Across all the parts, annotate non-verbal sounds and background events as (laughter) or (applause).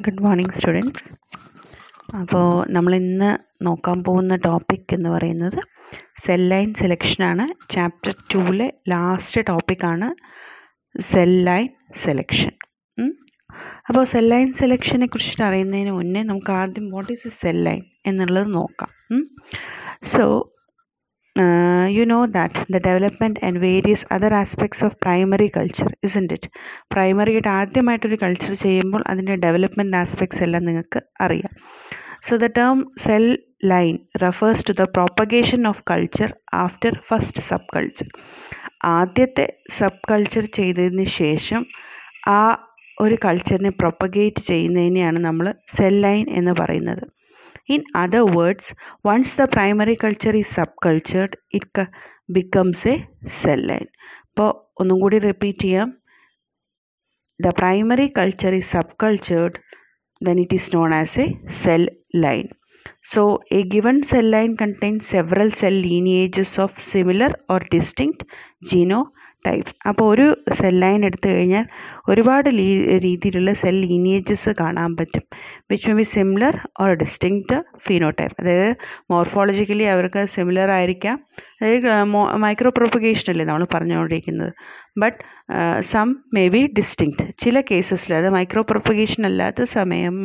Good morning students അപ്പോൾ നമ്മൾ ഇന്ന് നോക്കാൻ പോകുന്ന ടോപ്പിക് എന്ന് പറയുന്നത് സെൽ ലൈൻ സെലക്ഷനാണ് ചാപ്റ്റർ ടൂവിലെ ലാസ്റ്റ് ടോപ്പിക്കാണ് സെൽ ലൈൻ സെലക്ഷൻ അപ്പോൾ സെൽ ലൈൻ സെലക്ഷനെ കുറിച്ചിട്ട് അറിയുന്നതിന് മുന്നേ നമുക്ക് ആദ്യം what is a cell line എന്നുള്ളത് നോക്കാം. So you know that the development and various other aspects of primary culture isn't it? പ്രൈമറിയുടെ ആദ്യമായിട്ടൊരു കൾച്ചർ ചെയ്യുമ്പോൾ അതിന്റെ ഡെവലപ്മെന്റ് ആസ്പെക്ട്സ് എല്ലാം നിങ്ങൾക്ക് അറിയാം. So the term cell line refers to the propagation of culture after first subculture ആദ്യത്തെ subculture ചെയ്തതിന് ശേഷം ആ ഒരു കൾച്ചറിനെ പ്രൊപ്പഗേറ്റ് ചെയ്യുന്നതിനെയാണ് നമ്മൾ സെൽ ലൈൻ എന്ന് പറയുന്നത്. In other words, once the primary culture is subcultured, it becomes a cell line. അപ്പോൾ ഒന്നും കൂടി റിപ്പീറ്റ് ചെയ്യാം the primary culture is subcultured then it is known as a cell line. So, a given cell line contains several cell lineages of similar or distinct Genotypes. അപ്പോൾ ഒരു cell line എടുത്തു കഴിഞ്ഞാൽ ഒരുപാട് രീതിയിലുള്ള സെൽ ലീനിയേജസ് കാണാൻ പറ്റും. Which may be similar or distinct phenotype അതായത് morphologically അവർക്ക് സിമിലർ ആയിരിക്കാം. അതായത് മൈക്രോ പ്രൊപ്പഗേഷൻ അല്ലേ നമ്മൾ പറഞ്ഞുകൊണ്ടിരിക്കുന്നത്. But some may be distinct ചില കേസസിൽ അത് മൈക്രോ പ്രൊപ്പഗേഷൻ അല്ലാത്ത സമയം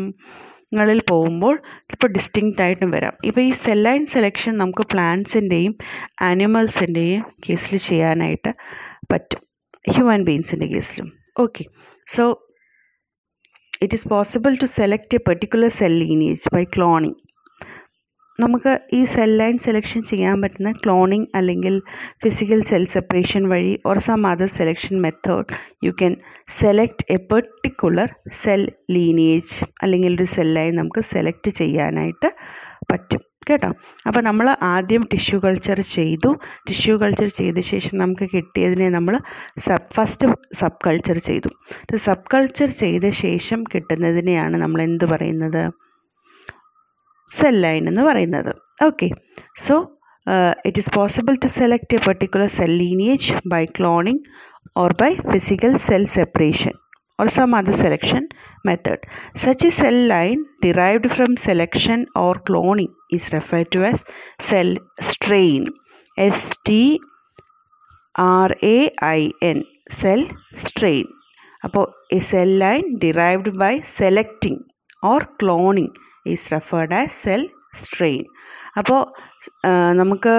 ങ്ങളിൽ പോകുമ്പോൾ ഇപ്പോൾ ഡിസ്റ്റിങ്ക്റ്റ് ആയിട്ടും വരാം. ഇപ്പോൾ ഈ സെൽ ലൈൻ സെലക്ഷൻ നമുക്ക് പ്ലാന്റ്സിന്റെയും ആനിമൽസിന്റെയും കേസിൽ ചെയ്യാനായിട്ട് പറ്റും. ഹ്യൂമൻ ബീങ്സിന്റെ കേസിലും. Okay so it is possible to select a particular cell lineage by cloning നമുക്ക് ഈ സെൽ ലൈൻ സെലക്ഷൻ ചെയ്യാൻ പറ്റുന്ന ക്ലോണിങ് അല്ലെങ്കിൽ ഫിസിക്കൽ സെൽ സെപ്പറേഷൻ വഴി or some other selection method you can select a particular cell lineage അല്ലെങ്കിൽ ഒരു cell line നമുക്ക് select ചെയ്യാനായിട്ട് പറ്റും. കേട്ടോ. അപ്പോൾ നമ്മൾ ആദ്യം ടിഷ്യൂ കൾച്ചർ ചെയ്തു. ടിഷ്യൂ കൾച്ചർ ചെയ്ത ശേഷം നമുക്ക് കിട്ടിയതിനെ നമ്മൾ സബ് ഫസ്റ്റ് സബ് കൾച്ചർ ചെയ്തു. സബ് കൾച്ചർ ചെയ്ത ശേഷം കിട്ടുന്നതിനെയാണ് നമ്മൾ എന്ത് പറയുന്നത്? സെൽ ലൈൻ എന്ന് പറയുന്നത്. Okay so it is possible to select a particular cell lineage by cloning or by physical cell separation or some other selection method. Such a cell line derived from selection or cloning is referred to as cell strain. S T R A I N cell strain. അപ്പോൾ a cell line derived by selecting or cloning is referred as cell strain അപ്പോൾ നമുക്ക്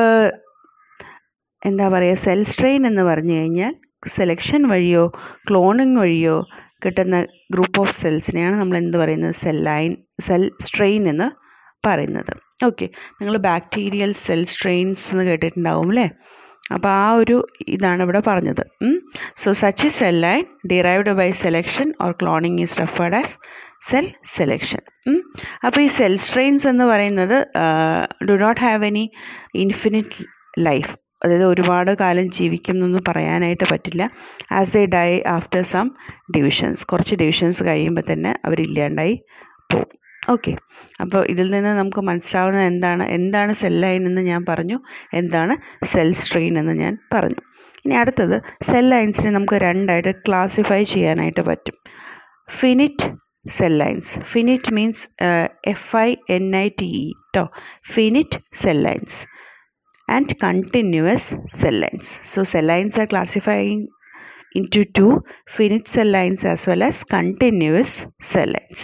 എന്താ പറയുക cell strain എന്ന് പറഞ്ഞു കഴിഞ്ഞാൽ selection വഴിയോ cloning വഴിയോ കിട്ടുന്ന ഗ്രൂപ്പ് ഓഫ് സെൽസിനെയാണ് നമ്മൾ എന്ത് പറയുന്നത്? സെൽ ലൈൻ സെൽ സ്ട്രെയിൻ എന്ന് പറയുന്നത്. ഓക്കെ നിങ്ങൾ ബാക്ടീരിയൽ സെൽ സ്ട്രെയിൻസ് എന്ന് കേട്ടിട്ടുണ്ടാവും അല്ലേ? അപ്പോൾ ആ ഒരു ഇതാണ് ഇവിടെ പറഞ്ഞത്. So such a cell line derived by selection or cloning is referred as cell selection അപ്പോൾ ഈ സെൽ സ്ട്രെയിൻസ് എന്ന് പറയുന്നത് do not have any infinite life അതായത് ഒരുപാട് കാലം ജീവിക്കും എന്നൊന്നും പറയാനായിട്ട് പറ്റില്ല. As they die after some divisions കുറച്ച് ഡിവിഷൻസ് കഴിയുമ്പോൾ തന്നെ അവരില്ലാണ്ടായി പോകും. ഓക്കെ അപ്പോൾ ഇതിൽ നിന്ന് നമുക്ക് മനസ്സിലാവുന്നത് എന്താണ്? എന്താണ് സെൽ ലൈൻ എന്ന് ഞാൻ പറഞ്ഞു. എന്താണ് സെൽ സ്ട്രെയിൻ എന്ന് ഞാൻ പറഞ്ഞു. ഇനി അടുത്തത് സെൽ ലൈൻസിനെ നമുക്ക് രണ്ടായിട്ട് ക്ലാസിഫൈ ചെയ്യാനായിട്ട് പറ്റും. Finite cell lines finite means F I N I T E കേട്ടോ finite cell lines and continuous cell lines. So cell lines are classifying into two finite cell lines as well as continuous cell lines.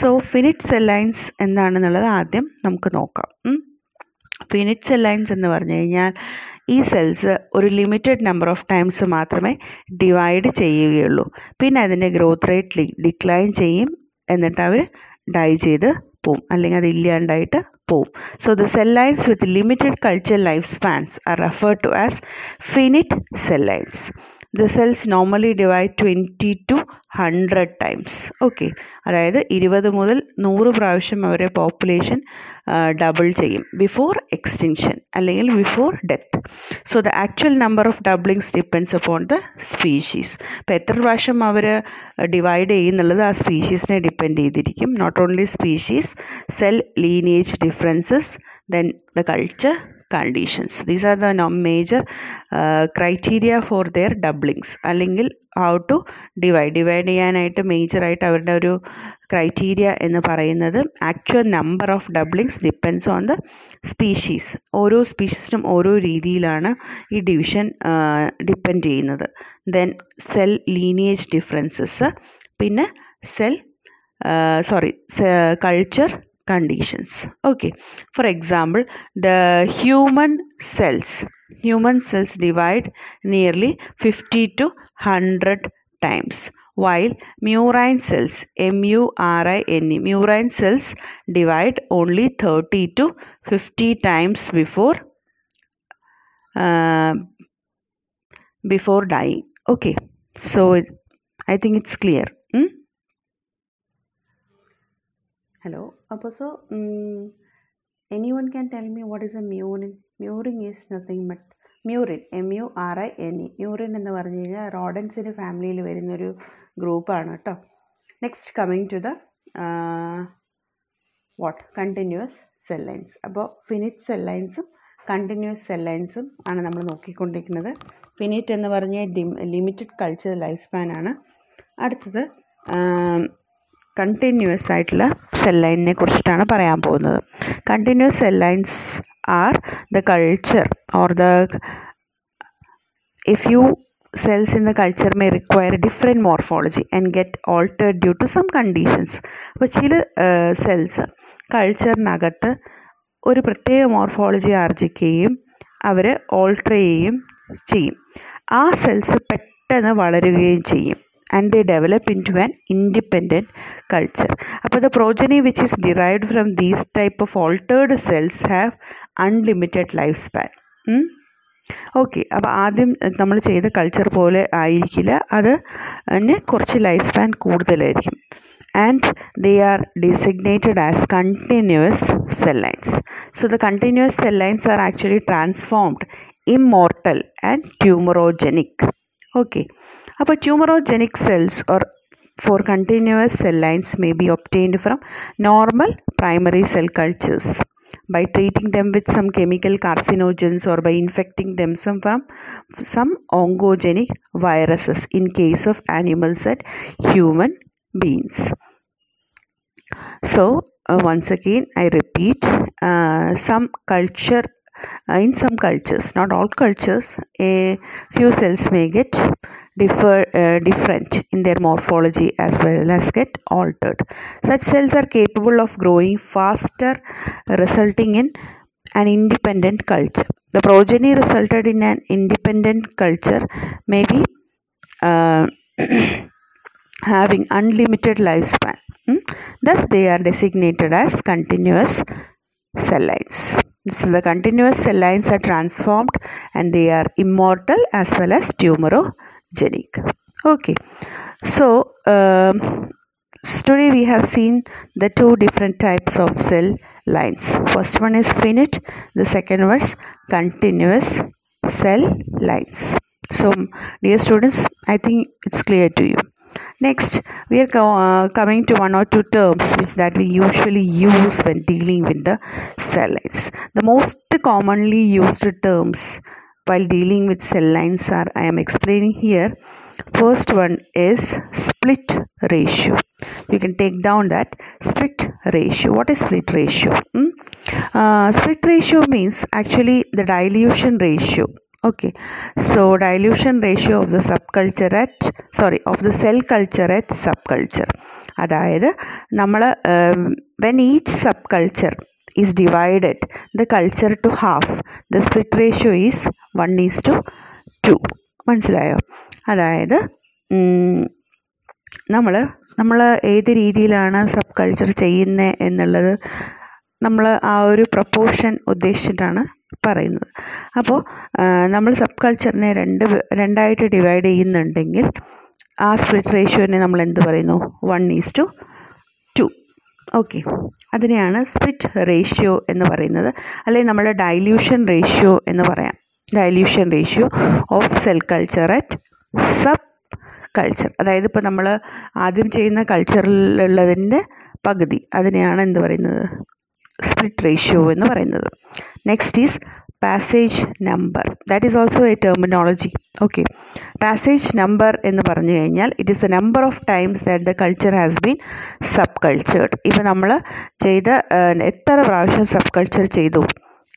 So finite cell lines എന്താണെന്നുള്ളത് ആദ്യം നമുക്ക് നോക്കാം. Finite cell lines എന്ന് പറഞ്ഞു കഴിഞ്ഞാൽ ഈ cells ഒരു limited number of times മാത്രമേ ഡിവൈഡ് ചെയ്യുകയുള്ളൂ. പിന്നെ അതിന്റെ ഗ്രോത്ത് റേറ്റ് ഡിക്ലൈൻ ചെയ്യും. എന്നിട്ട് അവർ ഡൈ ചെയ്ത് പോവും. അല്ലെങ്കിൽ അത് ഇല്ലാണ്ടായിട്ട് so the cell lines with limited culture life spans are refer to as finite cell lines the cells normally divide twenty to hundred times okay അതായത് ഇരുപത് മുതൽ നൂറ് പ്രാവശ്യം അവരെ പോപ്പുലേഷൻ ഡബിൾ ചെയ്യും. ബിഫോർ എക്സ്റ്റിൻഷൻ അല്ലെങ്കിൽ before death so the actual number of doublings depends upon the species അപ്പോൾ എത്ര പ്രാവശ്യം അവർ ഡിവൈഡ് ചെയ്യുന്നുള്ളത് ആ സ്പീഷീസിനെ ഡിപ്പെൻഡ് ചെയ്തിരിക്കും. Not only species cell lineage differences then the culture conditions these are the major criteria for their doublings അല്ലെങ്കിൽ how to divide divide ചെയ്യാനായിട്ട് മേജറായിട്ട് അവരുടെ ഒരു ക്രൈറ്റീരിയ എന്ന് പറയുന്നത് actual number of doublings depends on the species ഓരോ സ്പീഷീസിനും ഓരോ രീതിയിലാണ് ഈ ഡിവിഷൻ ഡിപ്പെൻഡ് ചെയ്യുന്നത്. ദെൻ സെൽ ലീനിയേജ് ഡിഫറൻസസ് പിന്നെ cell sorry culture conditions okay for example the human cells human cells divide nearly 50 to 100 times while murine cells m-u-r-i-n-e murine cells divide only 30 to 50 times before uh, before dying okay so i think it's clear hmm? hello അപ്പോൾ so one can tell me what is a murine murine is nothing but murine M U R I N E murine എന്ന് പറഞ്ഞു കഴിഞ്ഞാൽ റോഡൻസിന്റെ ഫാമിലിയിൽ വരുന്നൊരു ഗ്രൂപ്പാണ് കേട്ടോ next coming to the what continuous cell lines അപ്പോൾ ഫിനിറ്റ് സെൽ ലൈൻസും കണ്ടിന്യൂസ് സെൽ ലൈൻസും ആണ് നമ്മൾ നോക്കിക്കൊണ്ടിരിക്കുന്നത്. ഫിനിറ്റ് എന്ന് പറഞ്ഞാൽ ലിമിറ്റഡ് കൾച്ചർ ലൈഫ് സ്പാൻ ആണ്. അടുത്തത് കണ്ടിന്യൂസ് ആയിട്ടുള്ള സെൽ ലൈനിനെ കുറിച്ചിട്ടാണ് പറയാൻ പോകുന്നത്. Continuous cell lines are the culture or the if you cells in the culture may require different morphology and get altered due to some conditions അപ്പോൾ ചില cells കൾച്ചറിനകത്ത് ഒരു പ്രത്യേക മോർഫോളജി ആർജിക്കുകയും അവർ ഓൾട്ടർ ചെയ്യുകയും ചെയ്യും. ആ സെൽസ് പെട്ടെന്ന് വളരുകയും ചെയ്യും. And they develop into an independent culture അപ്പോൾ the progeny which is derived from these type of altered cells have unlimited life span okay അപ്പോൾ ആദ്യം നമ്മൾ ചെയ്ത കൾച്ചർ പോലെ ആയിരിക്കില്ല. അത് തന്നെ കുറച്ച് ലൈഫ് സ്പാൻ കൂടുതലായിരിക്കും. And they are designated as continuous cell lines so the continuous cell lines are actually transformed immortal and tumorigenic okay അപ്പോൾ tumorigenic cells or for continuous cell lines may be obtained from normal primary cell cultures by treating them with some chemical carcinogens or by infecting them some from some oncogenic viruses in case of animals and human beings so uh, once again i repeat uh, some culture uh, in some cultures not all cultures a few cells may get differ uh, different in their morphology as well as get altered. Such cells are capable of growing faster resulting in an independent culture. The progeny resulted in an independent culture may be uh, (clears throat) having unlimited lifespan. Hmm? thus they are designated as continuous cell lines. So the continuous cell lines are transformed and they are immortal as well as tumorogenic okay. So um, today we have seen the two different types of cell lines. First one is finite the second one is continuous cell lines. So dear students i think it's clear to you. Next we are co- uh, coming to one or two terms which that we usually use when dealing with the cell lines. The most commonly used terms while dealing with cell lines are i am explaining here first one is split ratio you can take down that split ratio what is split ratio Hmm? Uh, split ratio means actually the dilution ratio okay so dilution ratio of the subculture at sorry of the cell culture at subculture അതായത് നമ്മൾ when each sub culture is divided the culture to half the split ratio is one is to two മനസ്സിലായോ? അതായത് നമ്മൾ നമ്മൾ ഏത് രീതിയിലാണ് sub culture ചെയ്യുന്നത് എന്നുള്ളത് നമ്മൾ ആ ഒരു പ്രപ്പോർഷൻ ഉദ്ദേശിച്ചിട്ടാണ് പറയുന്നത്. അപ്പോൾ നമ്മൾ സബ് കൾച്ചറിനെ രണ്ട് രണ്ടായിട്ട് ഡിവൈഡ് ചെയ്യുന്നുണ്ടെങ്കിൽ ആ സ്പ്ലിറ്റ് റേഷ്യോനെ നമ്മൾ എന്ത് പറയുന്നു? വൺ ഈസ് ടു ഓക്കെ അതിനെയാണ് സ്പിറ്റ് റേഷ്യോ എന്ന് പറയുന്നത്. അല്ലെങ്കിൽ നമ്മൾ ഡൈല്യൂഷൻ റേഷ്യോ എന്ന് പറയാം. Dilution ratio of cell culture at subculture അതായത് ഇപ്പോൾ നമ്മൾ ആദ്യം ചെയ്യുന്ന കൾച്ചറിലുള്ളതിന്റെ പകുതി. അതിനെയാണ് എന്ത് പറയുന്നത്? സ്പ്ലിറ്റ് റേഷ്യോ എന്ന് പറയുന്നത്. Next is passage number that is also a terminology okay passage number എന്ന് പറഞ്ഞു കഴിഞ്ഞാൽ it is the number of times that the culture has been subcultured ഇപ്പം നമ്മൾ ചെയ്ത എത്ര പ്രാവശ്യം സബ് കൾച്ചർ ചെയ്തു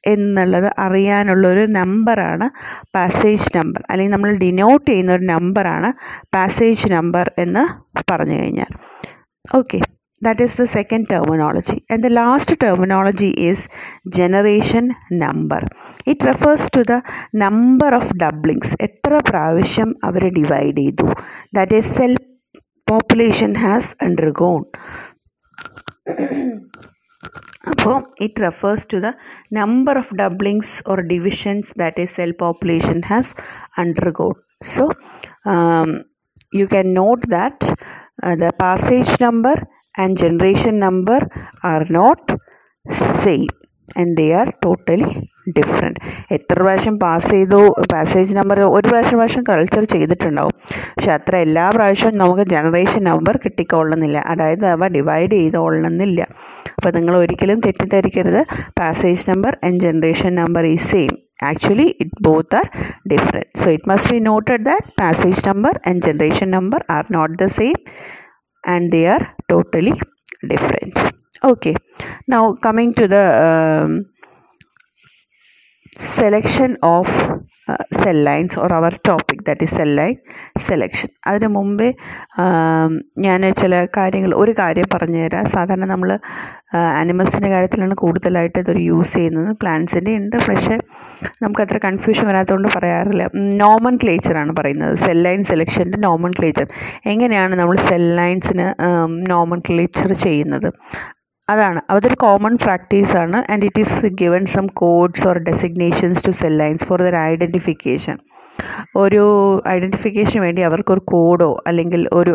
എന്നുള്ളത് അറിയാനുള്ളൊരു നമ്പറാണ് പാസേജ് നമ്പർ അല്ലെങ്കിൽ നമ്മൾ ഡിനോട്ട് ചെയ്യുന്ന ഒരു നമ്പറാണ് പാസേജ് നമ്പർ എന്ന് പറഞ്ഞു കഴിഞ്ഞാൽ. Okay that is the second terminology and the last terminology is generation number it refers to the number of doublings എത്ര പ്രാവശ്യം അവർ ഡിവൈഡ് ചെയ്തു that is cell population has undergone അപ്പോൾ it refers to the number of doublings or divisions that is cell population has undergone so you can note that uh, the passage number and generation number are not same. And they are totally different എത്ര പ്രാവശ്യം pass ചെയ്തു passage number ഒരു പ്രാവശ്യം പ്രാവശ്യം culture ചെയ്തിട്ടുണ്ടാവും. പക്ഷെ അത്ര എല്ലാ പ്രാവശ്യവും നമുക്ക് ജനറേഷൻ നമ്പർ കിട്ടിക്കൊള്ളുന്നില്ല. അതായത് അവ ഡിവൈഡ് ചെയ്തോളണമെന്നില്ല അപ്പോൾ നിങ്ങൾ ഒരിക്കലും തെറ്റിദ്ധരിക്കരുത്. Passage number and generation number ഈ same actually it both are different so it must be noted that passage number and generation number are not the same. And they are totally different. Okay. Now coming to the um, selection of uh, lines or our topic that is cell line selection അതിനു മുമ്പേ ഞാൻ ചില കാര്യങ്ങൾ ഒരു കാര്യം പറഞ്ഞു തരാം. സാധാരണ നമ്മൾ ആനിമൽസിന്റെ കാര്യത്തിലാണ് കൂടുതലായിട്ട് ഇതൊരു യൂസ് ചെയ്യുന്നത്. പ്ലാന്റ്സിന്റെ ഉണ്ട് പക്ഷേ നമുക്ക് അത്ര കൺഫ്യൂഷൻ വരാത്തതുകൊണ്ട് പറയാറില്ല. നോമൻ ക്ലേച്ചറാണ് പറയുന്നത്. സെൽ ലൈൻ സെലക്ഷന്റെ നോമൻ ക്ലേച്ചർ എങ്ങനെയാണ് നമ്മൾ സെൽ ലൈൻസിന് നോമൻ ക്ലേച്ചർ ചെയ്യുന്നത്? അതാണ്. അതൊരു common പ്രാക്ടീസാണ് and it is given some codes or designations to cell lines for their identification ഒരു ഐഡന്റിഫിക്കേഷന് വേണ്ടി അവർക്കൊരു കോഡോ അല്ലെങ്കിൽ ഒരു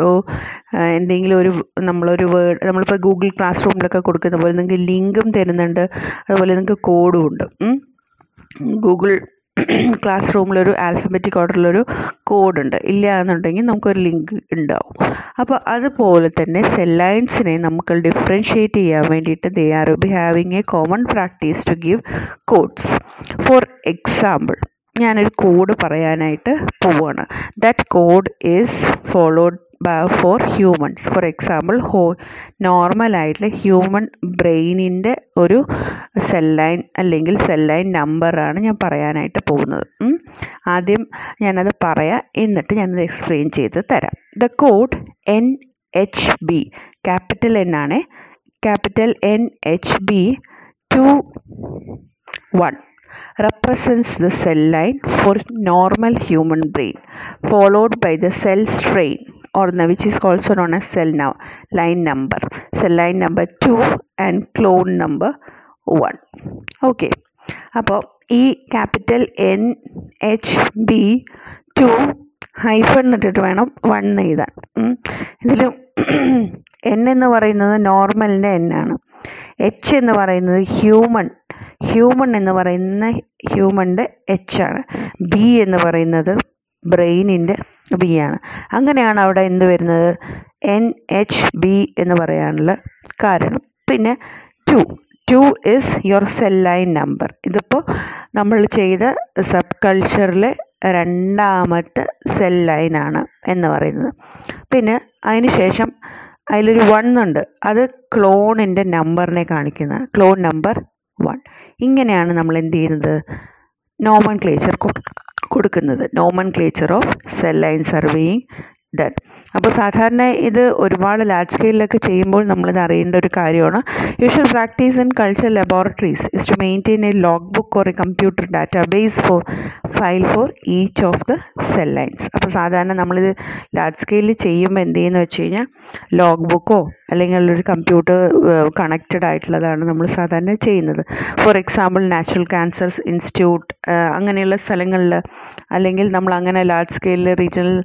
എന്തെങ്കിലും ഒരു നമ്മളൊരു വേർഡ് നമ്മളിപ്പോൾ ഗൂഗിൾ ക്ലാസ് റൂമിലൊക്കെ കൊടുക്കുന്ന പോലെ നിങ്ങൾക്ക് ലിങ്കും തരുന്നുണ്ട്. അതുപോലെ നിങ്ങൾക്ക് കോഡും ഉണ്ട്. ഗൂഗിൾ (clears throat) ക്ലാസ് റൂമിലൊരു ആൽഫബറ്റിക് ഓർഡറിലൊരു കോഡുണ്ട് ഇല്ല എന്നുണ്ടെങ്കിൽ നമുക്കൊരു ലിങ്ക് ഉണ്ടാവും. അപ്പോൾ അതുപോലെ തന്നെ സെല്ലൈൻസിനെ നമുക്ക് ഡിഫറൻഷ്യേറ്റ് ചെയ്യാൻ വേണ്ടിയിട്ട് they are be having a common practice to give codes for example ഞാനൊരു കോഡ് പറയാനായിട്ട് പോവുകയാണ് that code is followed for humans. For example ഹോ നോർമലായിട്ടുള്ള ഹ്യൂമൻ ബ്രെയിനിന്റെ ഒരു സെൽ ലൈൻ അല്ലെങ്കിൽ സെൽ ലൈൻ നമ്പറാണ് ഞാൻ പറയാനായിട്ട് പോകുന്നത്. ആദ്യം ഞാനത് പറയാം എന്നിട്ട് ഞാനത് എക്സ്പ്ലെയിൻ ചെയ്ത് തരാം. The code N H B capital N ആണ്. Capital N H B two one represents the cell line for normal human brain followed by the cell strain or which is also known as cell now line number. Cell line number 2 and clone number 1 okay. അപ്പോൾ ഈ capital N H B two hyphen എന്നിട്ടിട്ട് വേണം one എഴുതാൻ. ഇതിൽ N (clears throat) എന്ന് പറയുന്നത് നോർമലിന്റെ N ആണ്. H എന്ന് പറയുന്നത് ഹ്യൂമൺ ഹ്യൂമൺ എന്ന് പറയുന്ന ഹ്യൂമന്റെ എച്ച് ആണ്. ബി എന്ന് പറയുന്നത് ബ്രെയിനിന്റെ ബി ആണ്. അങ്ങനെയാണ് അവിടെ എന്ത് വരുന്നത്? എൻ എച്ച് ബി എന്ന് പറയാനുള്ള കാരണം. പിന്നെ two two is your cell line number ഇതിപ്പോൾ നമ്മൾ ചെയ്ത സബ് കൾച്ചറിലെ രണ്ടാമത്തെ സെൽ ലൈനാണ് എന്ന് പറയുന്നത്. പിന്നെ അതിന് ശേഷം അതിലൊരു വൺ ഉണ്ട്. അത് ക്ലോണിന്റെ നമ്പറിനെ കാണിക്കുന്ന ക്ലോൺ നമ്പർ വൺ ഇങ്ങനെയാണ് നമ്മൾ എന്ത് ചെയ്യുന്നത്? നോമൻ ക്ലേച്ചർ കൊടുക്കുന്നത്. Nomenclature of cell line surveying debt അപ്പോൾ സാധാരണ ഇത് ഒരുപാട് ലാർജ് സ്കെയിലൊക്കെ ചെയ്യുമ്പോൾ നമ്മളിത് അറിയേണ്ട ഒരു കാര്യമാണ്. Usual practice in culture laboratories is to maintain a log book or a computer database for file for each of the cell lines അപ്പോൾ സാധാരണ നമ്മളിത് ലാർജ് സ്കെയിലിൽ ചെയ്യുമ്പോൾ എന്ത് ചെയ്യുന്നത് വെച്ച് കഴിഞ്ഞാൽ ലോഗ് ബുക്കോ അല്ലെങ്കിൽ ഒരു കമ്പ്യൂട്ടർ കണക്റ്റഡ് ആയിട്ടുള്ളതാണ് നമ്മൾ സാധാരണ ചെയ്യുന്നത്. For example natural cancer institute അങ്ങനെയുള്ള സ്ഥലങ്ങളിൽ അല്ലെങ്കിൽ നമ്മൾ അങ്ങനെ ലാർജ് സ്കെയിലിൽ റീജിയണൽ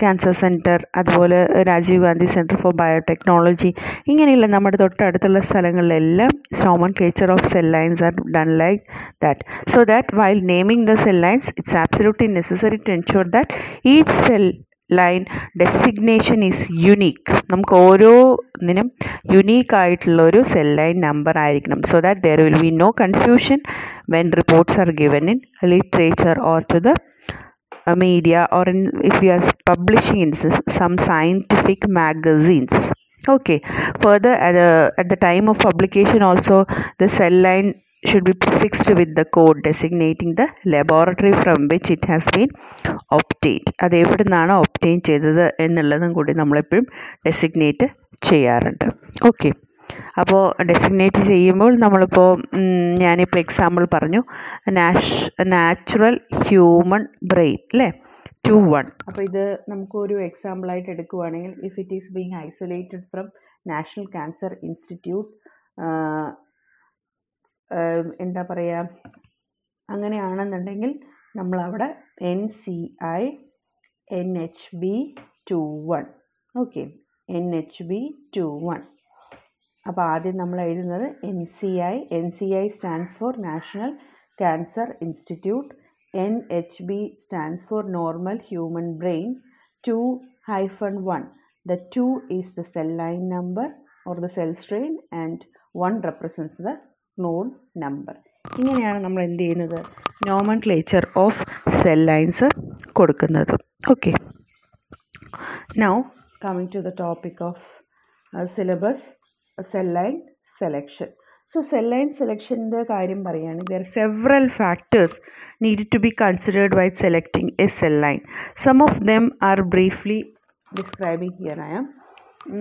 ക്യാൻസർ സെന്റർ അതുപോലെ Rajiv Gandhi Centre for biotechnology ഇങ്ങനെയുള്ള നമ്മുടെ തൊട്ടടുത്തുള്ള സ്ഥലങ്ങളിലെല്ലാം nomenclature of cell lines are done like that so that while naming the cell lines it's absolutely necessary to ensure that each cell line designation is unique നമുക്ക് ഓരോന്നിനും unique ആയിട്ടുള്ള ഒരു cell line number ആയിരിക്കണം so that there will be no confusion when reports are given in literature or to the in, if we are publishing in some scientific magazines okay further at, the at the time of publication also the cell line should be prefixed with the code designating the laboratory from which it has been obtained. അത് എവിടെ നിന്നാണ് obtain ചെയ്തത് എന്നുള്ളതും കൂടി നമ്മളെപ്പോഴും designate ചെയ്യാറുണ്ട്. Okay അപ്പോൾ designate ചെയ്യുമ്പോൾ നമ്മളിപ്പോൾ ഞാനിപ്പോൾ എക്സാമ്പിൾ പറഞ്ഞു. നാഷ് നാച്ചുറൽ ഹ്യൂമൺ ബ്രെയിൻ അല്ലേ? ടു വൺ അപ്പോൾ ഇത് നമുക്കൊരു എക്സാമ്പിളായിട്ട് എടുക്കുവാണെങ്കിൽ if it is being isolated from National Cancer Institute എന്താ പറയുക അങ്ങനെയാണെന്നുണ്ടെങ്കിൽ നമ്മളവിടെ N C I N H B two one okay N H B two one അപ്പോൾ ആദ്യം നമ്മൾ എഴുതുന്നത് N C I N C I stands for National Cancer Institute N H B stands for normal human brain two hyphen one the two is the cell line number or the cell strain and one represents the non number ഇങ്ങനെയാണ് നമ്മൾ എന്ത് ചെയ്യുന്നത്? Nomenclature of cell lines കൊടുക്കുന്നത് okay now coming to the topic of syllabus cell line selection so cell line സെലക്ഷന്റെ കാര്യം പറയുകയാണെങ്കിൽ there several factors need to be considered while selecting a cell line some of them are briefly describing here I am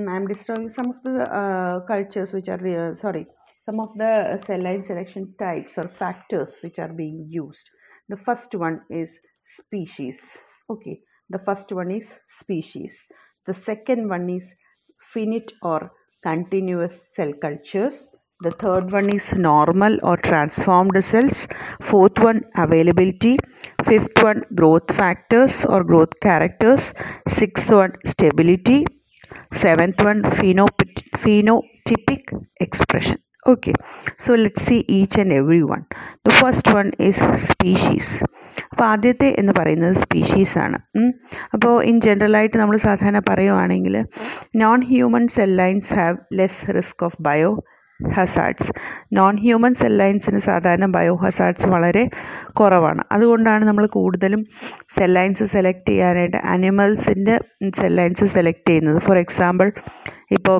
I'm describing some of the cultures which are sorry some of the uh, cell line selection types or factors which are being used. The first one is species. Okay, the first one is species. The second one is finite or continuous cell cultures. The third one is normal or transformed cells. Fourth one, availability. Fifth one, growth factors or growth characters. Sixth one, stability. Seventh one, phenotypic expression. Okay, so let's see each and every one. The first one is species. അപ്പോൾ ആദ്യത്തെ എന്ന് പറയുന്നത് species ആണ്. അപ്പോൾ in ജനറലായിട്ട് നമ്മൾ സാധാരണ പറയുവാണെങ്കിൽ non human cell lines have less risk of biohazards non human cell ലൈൻസിന് സാധാരണ ബയോ ഹസാർഡ്സ് വളരെ കുറവാണ്. അതുകൊണ്ടാണ് നമ്മൾ കൂടുതലും സെൽ ലൈൻസ് സെലക്ട് ചെയ്യാനായിട്ട് അനിമൽസിന്റെ സെൽ ലൈൻസ് സെലക്ട് ചെയ്യുന്നത്. ഫോർ എക്സാമ്പിൾ ഇപ്പോൾ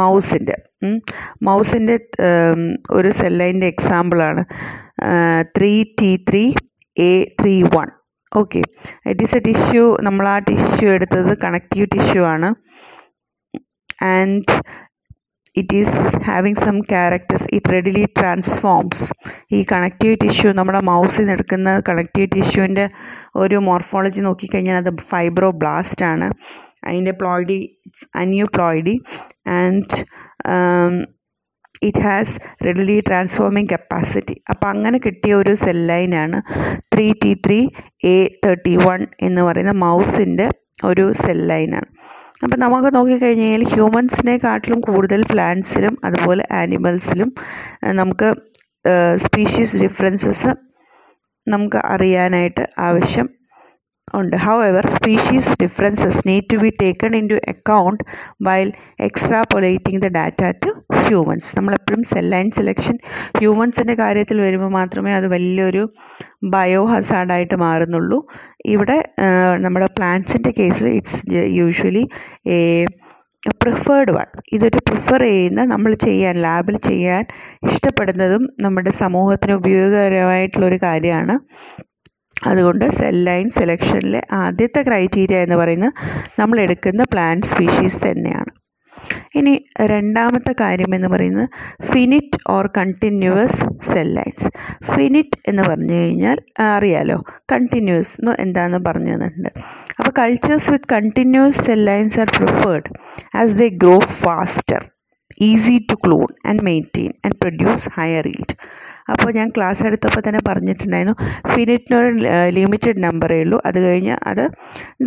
മൗസിന്റെ മൗസിന്റെ ഒരു സെൽ എക്സാമ്പിളാണ് three T three A three one okay it is a tissue നമ്മൾ ആ ടിഷ്യൂ എടുത്തത് കണക്റ്റീവ് ടിഷ്യൂ ആണ്. And it is having some characters it readily transforms ഈ കണക്റ്റീവ് ടിഷ്യൂ നമ്മുടെ മൗസിൽ നിന്ന് എടുക്കുന്ന കണക്റ്റീവ് ടിഷ്യൂവിന്റെ ഒരു മോർഫോളജി നോക്കിക്കഴിഞ്ഞാൽ അത് ഫൈബ്രോ ബ്ലാസ്റ്റ് ആണ്. അതിന്റെ ploidy aneuploidy and it has readily transforming capacity അപ്പോൾ അങ്ങനെ കിട്ടിയ ഒരു സെൽ ലൈനാണ് three T three A thirty one എന്ന് പറയുന്ന മൗസിന്റെ ഒരു സെൽ ലൈനാണ് അപ്പോൾ നമുക്ക് നോക്കിക്കഴിഞ്ഞാൽ ഹ്യൂമൻസിനെക്കാട്ടിലും കൂടുതൽ പ്ലാന്റ്സിലും അതുപോലെ ആനിമൽസിലും നമുക്ക് സ്പീഷീസ് ഡിഫറൻസസ് നമുക്ക് അറിയാനായിട്ട് ആവശ്യം ഉണ്ട്. However species differences need to be taken into account while extra extrapolating the data to humans നമ്മളെപ്പോഴും സെൽ ലൈൻ സെലക്ഷൻ ഹ്യൂമൻസിന്റെ കാര്യത്തിൽ വരുമ്പോൾ മാത്രമേ അത് വലിയൊരു ബയോ ഹസാർഡായിട്ട് മാറുന്നുള്ളൂ. ഇവിടെ നമ്മുടെ പ്ലാന്റ്സിന്റെ കേസിൽ it's usually a preferred one ഇതൊരു പ്രിഫർ ചെയ്യുന്ന നമ്മൾ ചെയ്യാൻ ലാബിൽ ചെയ്യാൻ ഇഷ്ടപ്പെടുന്നതും നമ്മുടെ സമൂഹത്തിന് ഉപയോഗകരമായിട്ടുള്ളൊരു കാര്യമാണ് അതുകൊണ്ട് സെൽ ലൈൻ സെലക്ഷനിലെ ആദ്യത്തെ ക്രൈറ്റീരിയ എന്ന് പറയുന്നത് നമ്മൾ എടുക്കുന്ന പ്ലാന്റ് സ്പീഷീസ് തന്നെയാണ്. ഇനി രണ്ടാമത്തെ കാര്യം എന്ന് പറയുന്നത് finite or continuous cell lines finite എന്ന് പറഞ്ഞു കഴിഞ്ഞാൽ അറിയാലോ കണ്ടിന്യൂസ് എന്ന് എന്താണെന്ന് പറഞ്ഞു തന്നിട്ടുണ്ട് അപ്പോൾ cultures with continuous cell lines are preferred as they grow faster easy to clone and maintain and produce higher yield അപ്പോൾ ഞാൻ ക്ലാസ് എടുത്തപ്പോൾ തന്നെ പറഞ്ഞിട്ടുണ്ടായിരുന്നു ഫിനിറ്റിനൊരു ലിമിറ്റഡ് നമ്പറേ ഉള്ളൂ. അത് കഴിഞ്ഞ് അത്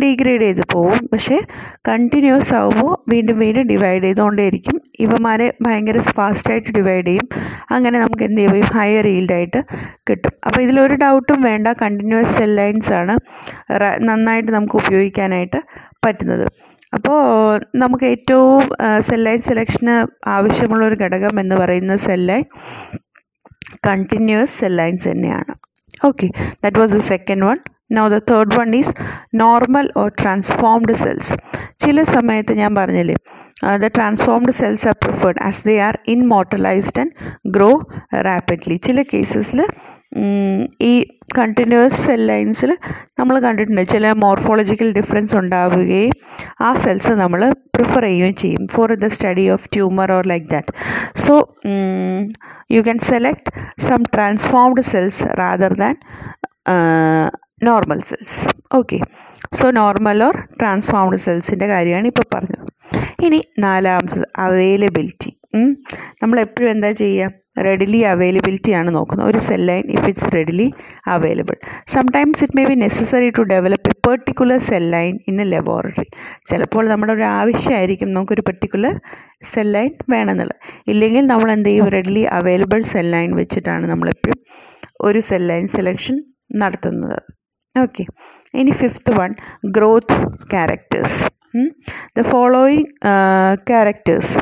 ഡീഗ്രേഡ് ചെയ്ത് പോവും. പക്ഷേ കണ്ടിന്യൂസ് ആകുമ്പോൾ വീണ്ടും വീണ്ടും ഡിവൈഡ് ചെയ്തുകൊണ്ടേയിരിക്കും. ഇവമാരെ ഭയങ്കര ഫാസ്റ്റായിട്ട് ഡിവൈഡ് ചെയ്യും. അങ്ങനെ നമുക്ക് എന്ത് ചെയ്യും? ഹയർ ഈൽഡായിട്ട് കിട്ടും. അപ്പോൾ ഇതിലൊരു ഡൗട്ടും വേണ്ട. കണ്ടിന്യൂസ് സെൽ ലൈൻസ് ആണ് നന്നായിട്ട് നമുക്ക് ഉപയോഗിക്കാനായിട്ട് പറ്റുന്നത്. അപ്പോൾ നമുക്ക് ഏറ്റവും സെൽ ലൈൻ സെലക്ഷന് ആവശ്യമുള്ള ഒരു ഘടകം എന്ന് പറയുന്ന cell line continuous cell lines തന്നെയാണ്. Okay that was the second one no the third one is normal or transformed cells ചില സമയത്ത് ഞാൻ പറഞ്ഞില്ലേ the transformed cells are preferred as they are immortalised and grow rapidly ചില കേസസിൽ ഈ continuous cell ലൈൻസിൽ നമ്മൾ കണ്ടിട്ടുണ്ട് ചില മോർഫോളജിക്കൽ ഡിഫറൻസ് ഉണ്ടാവുകയും ആ സെൽസ് നമ്മൾ പ്രിഫർ ചെയ്യുകയും ചെയ്യും for the study of tumour or like that so you can select some transformed cells rather than normal cells okay so normal or transformed സെൽസിന്റെ കാര്യമാണ് ഇപ്പോൾ പറഞ്ഞത്. ഇനി നാലാമത്തത് അവൈലബിലിറ്റി നമ്മൾ എപ്പോഴും എന്താ ചെയ്യുക റെഡിലി അവൈലബിലിറ്റി ആണ് നോക്കുന്നത്. ഒരു cell line if it's readily available sometimes it may be necessary to develop a particular cell line in a laboratory ചിലപ്പോൾ നമ്മുടെ ഒരു ആവശ്യമായിരിക്കും നമുക്കൊരു പെർട്ടിക്കുലർ സെൽ ലൈൻ വേണമെന്നുള്ളത്. ഇല്ലെങ്കിൽ നമ്മൾ എന്ത് ചെയ്യും? റെഡിലി അവൈലബിൾ സെൽ ലൈൻ വെച്ചിട്ടാണ് നമ്മളെപ്പോഴും ഒരു സെൽ ലൈൻ സെലക്ഷൻ നടത്തുന്നത്. ഓക്കെ ഇനി fifth one growth characters the following characters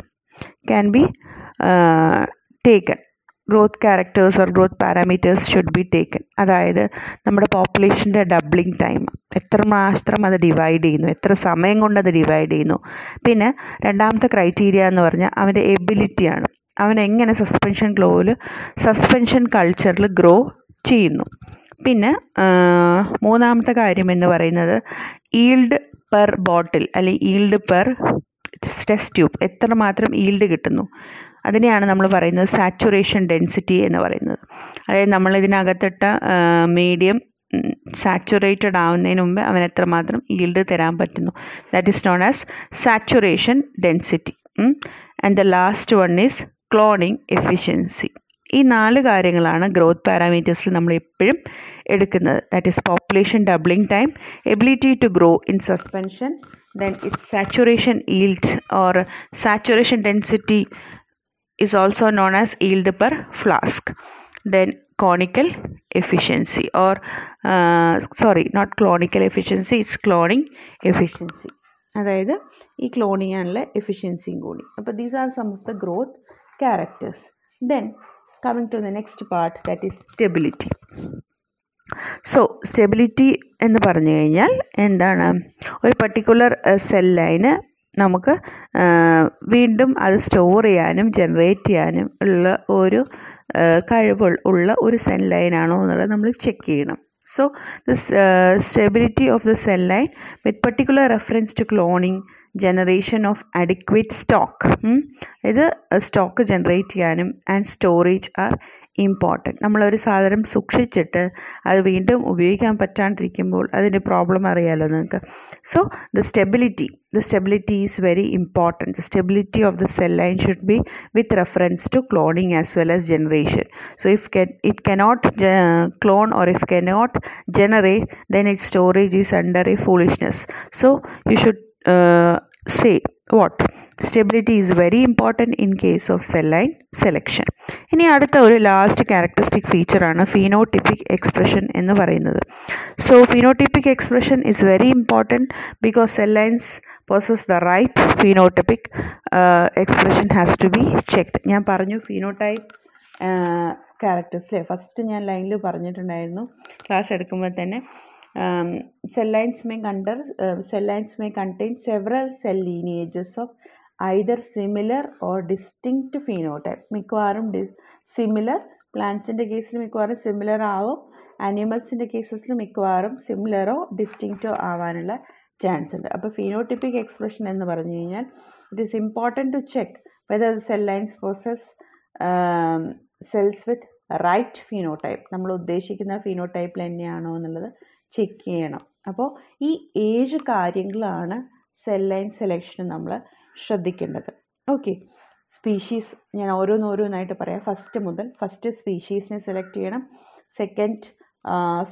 can be taken growth characters or growth parameters should be taken അതായത് നമ്മുടെ പോപ്പുലേഷന്റെ ഡബ്ലിംഗ് ടൈം എത്ര മാത്രം അത് ഡിവൈഡ് ചെയ്യുന്നു? എത്ര സമയം കൊണ്ട് അത് ഡിവൈഡ് ചെയ്യുന്നു? പിന്നെ രണ്ടാമത്തെ ക്രൈറ്റീരിയ എന്ന് പറഞ്ഞാൽ അവന്റെ എബിലിറ്റിയാണ് അവൻ എങ്ങനെ സസ്പെൻഷൻ ഗ്ലോയിൽ സസ്പെൻഷൻ കൾച്ചറിൽ ഗ്രോ ചെയ്യുന്നു. പിന്നെ മൂന്നാമത്തെ കാര്യം എന്ന് പറയുന്നത് ഈൽഡ് പെർ ബോട്ടിൽ അല്ലെങ്കിൽ ഈൽഡ് പെർ ടെസ്റ്റ് ട്യൂബ് എത്രമാത്രം ഈൽഡ് കിട്ടുന്നു? അതിനെയാണ് നമ്മൾ പറയുന്നത് സാച്ചുറേഷൻ ഡെൻസിറ്റി എന്ന് പറയുന്നത്. അതായത് നമ്മൾ ഇതിനകത്തിട്ട മീഡിയം സാച്ചുറേറ്റഡ് ആവുന്നതിന് മുമ്പ് അവൻ എത്രമാത്രം ഈൽഡ് തരാൻ പറ്റുന്നു. That is known as saturation density. And the last one is cloning efficiency ഈ നാല് കാര്യങ്ങളാണ് ഗ്രോത്ത് പാരാമീറ്റേഴ്സിൽ നമ്മൾ എപ്പോഴും എടുക്കുന്നത്. That is population doubling time ability to grow in suspension then it's saturation yield or saturation density is also known as yield per flask. Then conical efficiency or uh, sorry not clonical efficiency it's cloning efficiency. അതായത് ഈ clone ചെയ്യാനുള്ള എഫിഷ്യൻസിയും കൂടി. അപ്പോൾ these are some of the growth characters then coming to the next part that is stability so stability എന്ന് പറഞ്ഞു കഴിഞ്ഞാൽ എന്താണ്? ഒരു പർട്ടിക്കുലർ സെൽ ലൈന് നമുക്ക് വീണ്ടും അത് സ്റ്റോർ ചെയ്യാനും ജനറേറ്റ് ചെയ്യാനും ഉള്ള ഒരു കഴിവ് ഉള്ള ഒരു സെൽ ലൈൻ ആണോ എന്നുള്ളത് നമ്മൾ ചെക്ക് ചെയ്യണം. So the stability of the cell line with particular reference to cloning generation of adequate stock ഇത് സ്റ്റോക്ക് ജനറേറ്റ് ചെയ്യാനും ആൻഡ് സ്റ്റോറേജ് ആർ ഇമ്പോർട്ടന്റ് നമ്മളൊരു സാധനം സൂക്ഷിച്ചിട്ട് അത് വീണ്ടും ഉപയോഗിക്കാൻ പറ്റാണ്ടിരിക്കുമ്പോൾ അതിന്റെ പ്രോബ്ലം അറിയാലോ നിങ്ങൾക്ക് so the stability the stability is very important the stability of the cell line should be with reference to cloning as well as generation so if can, it cannot uh, clone or if cannot generate then its storage is under a foolishness so you should uh, say is very important in case of cell line selection ഇനി അടുത്ത ഒരു last characteristic ഫീച്ചറാണ് phenotypic expression എന്ന് പറയുന്നത്. So phenotypic expression is very important because cell lines possess the right phenotypic expression has to be checked ഞാൻ പറഞ്ഞു phenotype അല്ലേ first ഞാൻ ലൈനിൽ പറഞ്ഞിട്ടുണ്ടായിരുന്നു. ക്ലാസ് എടുക്കുമ്പോൾ തന്നെ cell lines may contour cell lines may contain several cell lineages of either similar or distinct phenotype മിക്കവാറും dissimilar പ്ലാന്റ്സിന്റെ കേസിൽ മിക്കവാറും സിമിലർ ആവും. ആനിമൽസിന്റെ കേസസിൽ മിക്കവാറും സിമിലറോ ഡിസ്റ്റിങ്ക്റ്റോ ആവാനുള്ള ചാൻസ് ഉണ്ട്. അപ്പോൾ ഫീനോട്ടിപ്പിക് എക്സ്പ്രഷൻ എന്ന് പറഞ്ഞു കഴിഞ്ഞാൽ it is important to check whether cell lines process cells with right phenotype നമ്മൾ ഉദ്ദേശിക്കുന്ന ഫീനോടൈപ്പിൽ തന്നെയാണോ എന്നുള്ളത് ചെക്ക് ചെയ്യണം. അപ്പോൾ ഈ ഏഴ് കാര്യങ്ങളാണ് സെൽ ലൈൻ സെലക്ഷന് നമ്മൾ ശ്രദ്ധിക്കേണ്ടത്. ഓക്കെ സ്പീഷീസ് ഞാൻ ഓരോന്നോരോന്നായിട്ട് പറയാം. ഫസ്റ്റ് മുതൽ ഫസ്റ്റ് സ്പീഷീസിനെ സെലക്ട് ചെയ്യണം. Second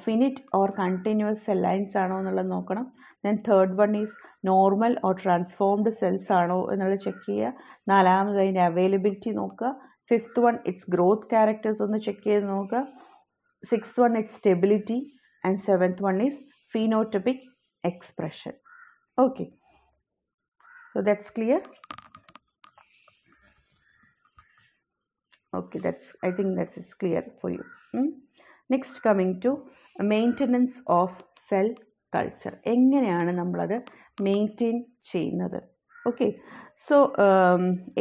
finite or continuous cell lines ആണോ എന്നുള്ളത് നോക്കണം. Then third one is normal or transformed cells ആണോ എന്നുള്ളത് ചെക്ക് ചെയ്യുക. നാലാമത് അതിന്റെ അവൈലബിലിറ്റി നോക്കുക. Fifth one it's growth characters ഒന്ന് ചെക്ക് ചെയ്ത് നോക്കുക. Six one it's stability and seventh one is phenotypic expression okay so that's clear? Okay that's i think that's it's clear for you. Hmm? next coming to maintenance of cell culture എങ്ങനെയാണ് നമ്മളത് maintain ചെയ്യുന്നത്? Okay so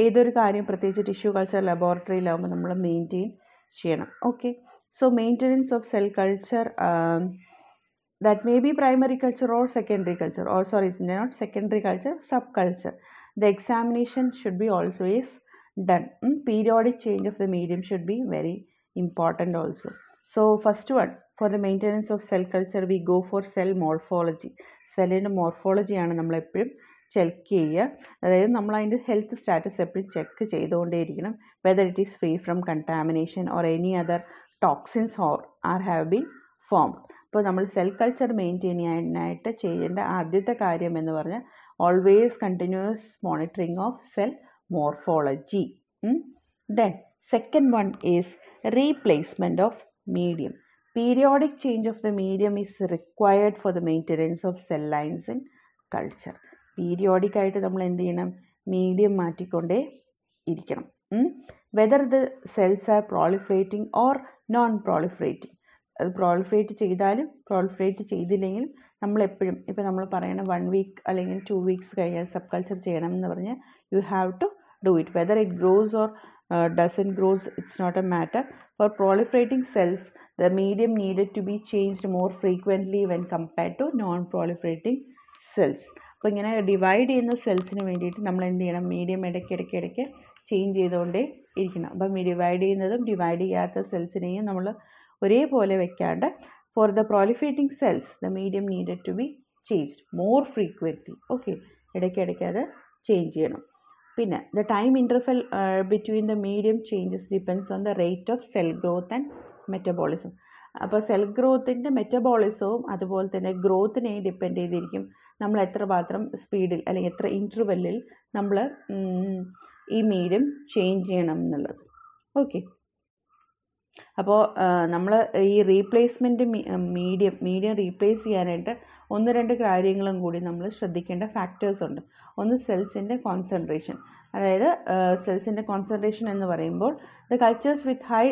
ഏതൊരു കാര്യം പ്രത്യേകിച്ച് tissue culture ലബോറട്ടറിയിലാവുമ്പോൾ നമ്മൾ maintain ചെയ്യണം. Okay so maintenance of cell culture that may be primary culture or secondary culture or sorry it's not secondary culture subculture the examination should be also is done Mm, periodic change of the medium should be very important also so first one for the maintenance of cell culture we go for cell morphology സെല്ലിന്റെ മോർഫോളജിയാണ് നമ്മൾ എപ്പോഴും check ചെയ്യുക അതായത് നമ്മൾ അതിന്റെ health status എപ്പോഴും check ചെയ്തുകൊണ്ടേയിരിക്കണം whether it is free from contamination or any other toxins or are have been formed ഇപ്പോൾ നമ്മൾ സെൽ കൾച്ചർ മെയിന്റെയിൻ ചെയ്യാനായിട്ട് ചെയ്യേണ്ട ആദ്യത്തെ കാര്യം എന്ന് പറഞ്ഞാൽ always continuous monitoring of cell morphology then second one is replacement of medium periodic change of the medium is required for the maintenance of cell lines in culture പീരിയോഡിക്കായിട്ട് നമ്മൾ എന്ത് ചെയ്യണം? Medium മാറ്റിക്കൊണ്ടേ ഇരിക്കണം. Whether the cells are proliferating or non proliferating അത് proliferate ചെയ്താലും proliferate ചെയ്തില്ലെങ്കിലും നമ്മളെപ്പോഴും ഇപ്പോൾ നമ്മൾ പറയണ വൺ വീക്ക് അല്ലെങ്കിൽ ടു വീക്സ് കഴിഞ്ഞാൽ സബ് കൾച്ചർ ചെയ്യണം എന്ന് പറഞ്ഞാൽ you have to do it whether it grows or doesn't grows it's not a matter for proliferating cells the medium needed to be changed more frequently when compared to non proliferating cells അപ്പോൾ ഇങ്ങനെ divide ചെയ്യുന്ന സെൽസിന് വേണ്ടിയിട്ട് നമ്മൾ എന്ത് ചെയ്യണം? Medium ഇടയ്ക്ക് ഇടയ്ക്ക് ഇടയ്ക്ക് ചേഞ്ച് ചെയ്തുകൊണ്ടേ ഇരിക്കണം. അപ്പം ഡിവൈഡ് ചെയ്യുന്നതും ഡിവൈഡ് ചെയ്യാത്ത സെൽസിനെയും നമ്മൾ ഒരേപോലെ വെക്കാണ്ട് for the proliferating cells the medium needed to be changed more frequency okay ഇടയ്ക്കിടയ്ക്ക് അത് ചേഞ്ച് ചെയ്യണം. പിന്നെ the time interval between the medium changes depends on the rate of cell growth and metabolism അപ്പോൾ cell ഗ്രോത്തിന്റെ മെറ്റബോളിസവും അതുപോലെ തന്നെ ഗ്രോത്തിനെയും depend ചെയ്തിരിക്കും. നമ്മൾ എത്ര മാത്രം സ്പീഡിൽ അല്ലെങ്കിൽ എത്ര ഇന്റർവെല്ലിൽ നമ്മൾ ഈ മീഡിയം ചേഞ്ച് ചെയ്യണം എന്നുള്ളത്. ഓക്കെ അപ്പോൾ നമ്മൾ ഈ റീപ്ലേസ്മെന്റ് മീഡിയം മീഡിയം റീപ്ലേസ് ചെയ്യാനായിട്ട് ഒന്ന് രണ്ട് കാര്യങ്ങളും കൂടി നമ്മൾ ശ്രദ്ധിക്കേണ്ട ഫാക്ടേഴ്സ് ഉണ്ട്. ഒന്ന് സെൽസിന്റെ കോൺസെൻട്രേഷൻ അതായത് സെൽസിന്റെ കോൺസെൻട്രേഷൻ എന്ന് പറയുമ്പോൾ the cultures with high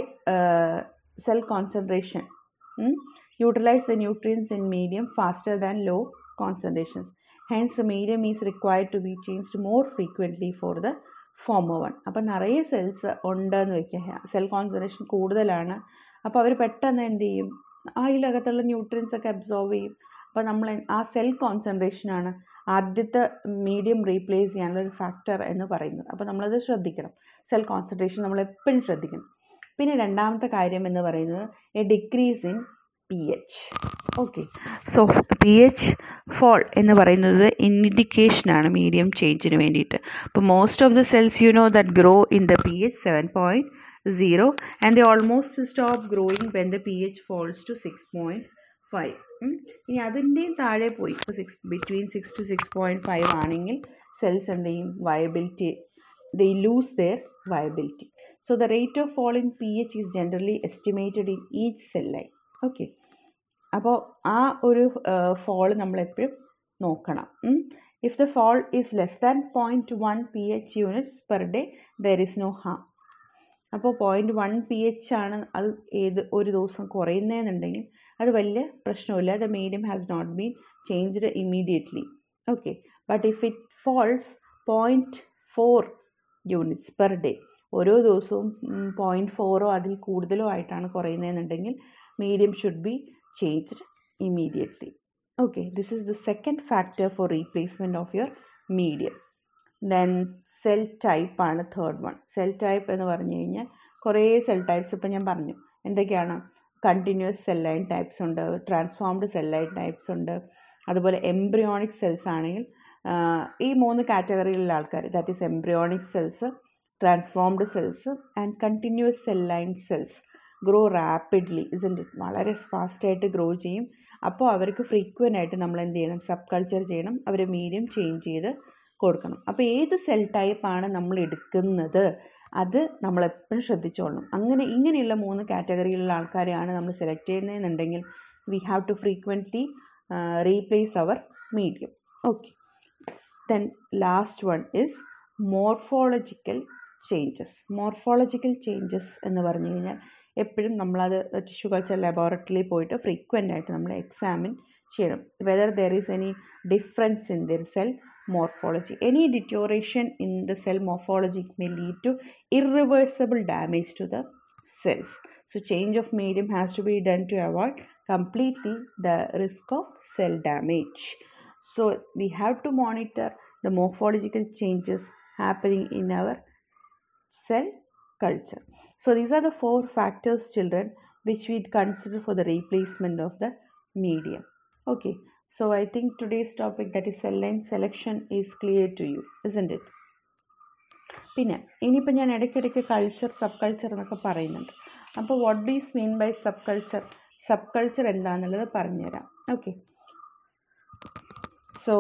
cell concentration utilise the nutrients in medium faster than low concentration hence medium is required to be changed more frequently for the former one അപ്പം നിറയെ cells ഉണ്ടെന്ന് വയ്ക്കുക cell concentration കൂടുതലാണ്. അപ്പോൾ അവർ പെട്ടെന്ന് എന്ത് ചെയ്യും? അതിലകത്തുള്ള nutrients ഒക്കെ അബ്സോർവ് ചെയ്യും. അപ്പോൾ നമ്മൾ ആ സെൽ കോൺസെൻട്രേഷനാണ് ആദ്യത്തെ മീഡിയം റീപ്ലേസ് ചെയ്യാനുള്ള ഒരു ഫാക്ടർ എന്ന് പറയുന്നത്. അപ്പോൾ നമ്മളത് ശ്രദ്ധിക്കണം. സെൽ കോൺസെൻട്രേഷൻ നമ്മൾ എപ്പോഴും ശ്രദ്ധിക്കണം. പിന്നെ രണ്ടാമത്തെ കാര്യം എന്ന് പറയുന്നത് a decrease in p H okay so p H fall എന്ന് പറയുന്നത് ഇൻഡിക്കേഷനാണ് മീഡിയം ചേഞ്ചിന് വേണ്ടിയിട്ട്. അപ്പോൾ most of the cells you know that grow in the p H seven point zero and the almost stop growing when the p H falls to six point five ഇനി അതിന്റെയും താഴെ പോയി. ഇപ്പോൾ six between six two six point five ആണെങ്കിൽ cells എന്തെയും viability they lose their viability so the rate of fall in p H is generally estimated in each cell line okay അപ്പോൾ ആ ഒരു fall നമ്മൾ എപ്പോഴും നോക്കണം. If the fall is less than point one p H units per day there is no harm അപ്പോൾ point one P H ആണ് അത് ഏത് ഒരു ദിവസം കുറയുന്നതെന്നുണ്ടെങ്കിൽ അത് വലിയ പ്രശ്നമില്ല the medium has not been changed immediately okay but if it falls point four units per day ഓരോ ദിവസവും പോയിന്റ് ഫോറോ അതിൽ കൂടുതലോ ആയിട്ടാണ് കുറയുന്നതെന്നുണ്ടെങ്കിൽ medium should be changed immediately. Okay, this is the second factor for replacement of your medium. Then cell type ആണ് third one cell type എന്ന് പറഞ്ഞു കഴിഞ്ഞാൽ കുറേ സെൽ ടൈപ്സ് ഇപ്പം ഞാൻ പറഞ്ഞു എന്തൊക്കെയാണ് കണ്ടിന്യൂസ് സെൽ ലൈൻ ടൈപ്സ് ഉണ്ട് ട്രാൻസ്ഫോംഡ് സെൽ ലൈൻ ടൈപ്സ് ഉണ്ട് അതുപോലെ എംബ്രിയോണിക് സെൽസ് ആണെങ്കിൽ ഈ മൂന്ന് കാറ്റഗറിയിലുള്ള ആൾക്കാർ that is embryonic cells transformed cells and continuous cell line cells grow rapidly isn't it വളരെ ഫാസ്റ്റായിട്ട് ഗ്രോ ചെയ്യും. അപ്പോൾ അവർക്ക് ഫ്രീക്വന്റ് ആയിട്ട് നമ്മൾ എന്ത് ചെയ്യണം? സബ് കൾച്ചർ ചെയ്യണം. അവർ മീഡിയം ചേഞ്ച് ചെയ്ത് കൊടുക്കണം. അപ്പോൾ ഏത് സെൽ ടൈപ്പാണ് നമ്മൾ എടുക്കുന്നത്? അത് നമ്മൾ എപ്പോഴും ശ്രദ്ധിച്ചോളണം. അങ്ങനെ ഇങ്ങനെയുള്ള മൂന്ന് കാറ്റഗറിയിലുള്ള ആൾക്കാരെയാണ് നമ്മൾ select ചെയ്യുന്നതെന്നുണ്ടെങ്കിൽ we have to frequently replace our medium okay then last one is morphological changes morphological changes എന്ന് പറഞ്ഞു കഴിഞ്ഞാൽ എപ്പോഴും നമ്മളത് ടിഷ്യൂ കൾച്ചർ ലബോറട്ടറിയിൽ പോയിട്ട് ഫ്രീക്വന്റ് ആയിട്ട് നമ്മൾ എക്സാമിൻ ചെയ്യണം whether there is any difference in their cell morphology. Any deterioration in the cell morphology may lead to irreversible damage to the cells. So, change of medium has to be done to avoid completely the risk of cell damage. So, we have to monitor the morphological changes happening in our cell culture. So, these are the four factors, children, which we consider for the replacement of the medium. Okay. So I think today's topic that is cell line selection is clear to you, isn't it? പിന്നെ ഇനിയിപ്പോൾ ഞാൻ ഇടയ്ക്കിടയ്ക്ക് culture sub culture എന്നൊക്കെ പറയുന്നുണ്ട് അപ്പോൾ what these mean by sub culture sub culture എന്താണെന്നുള്ളത് പറഞ്ഞുതരാം okay so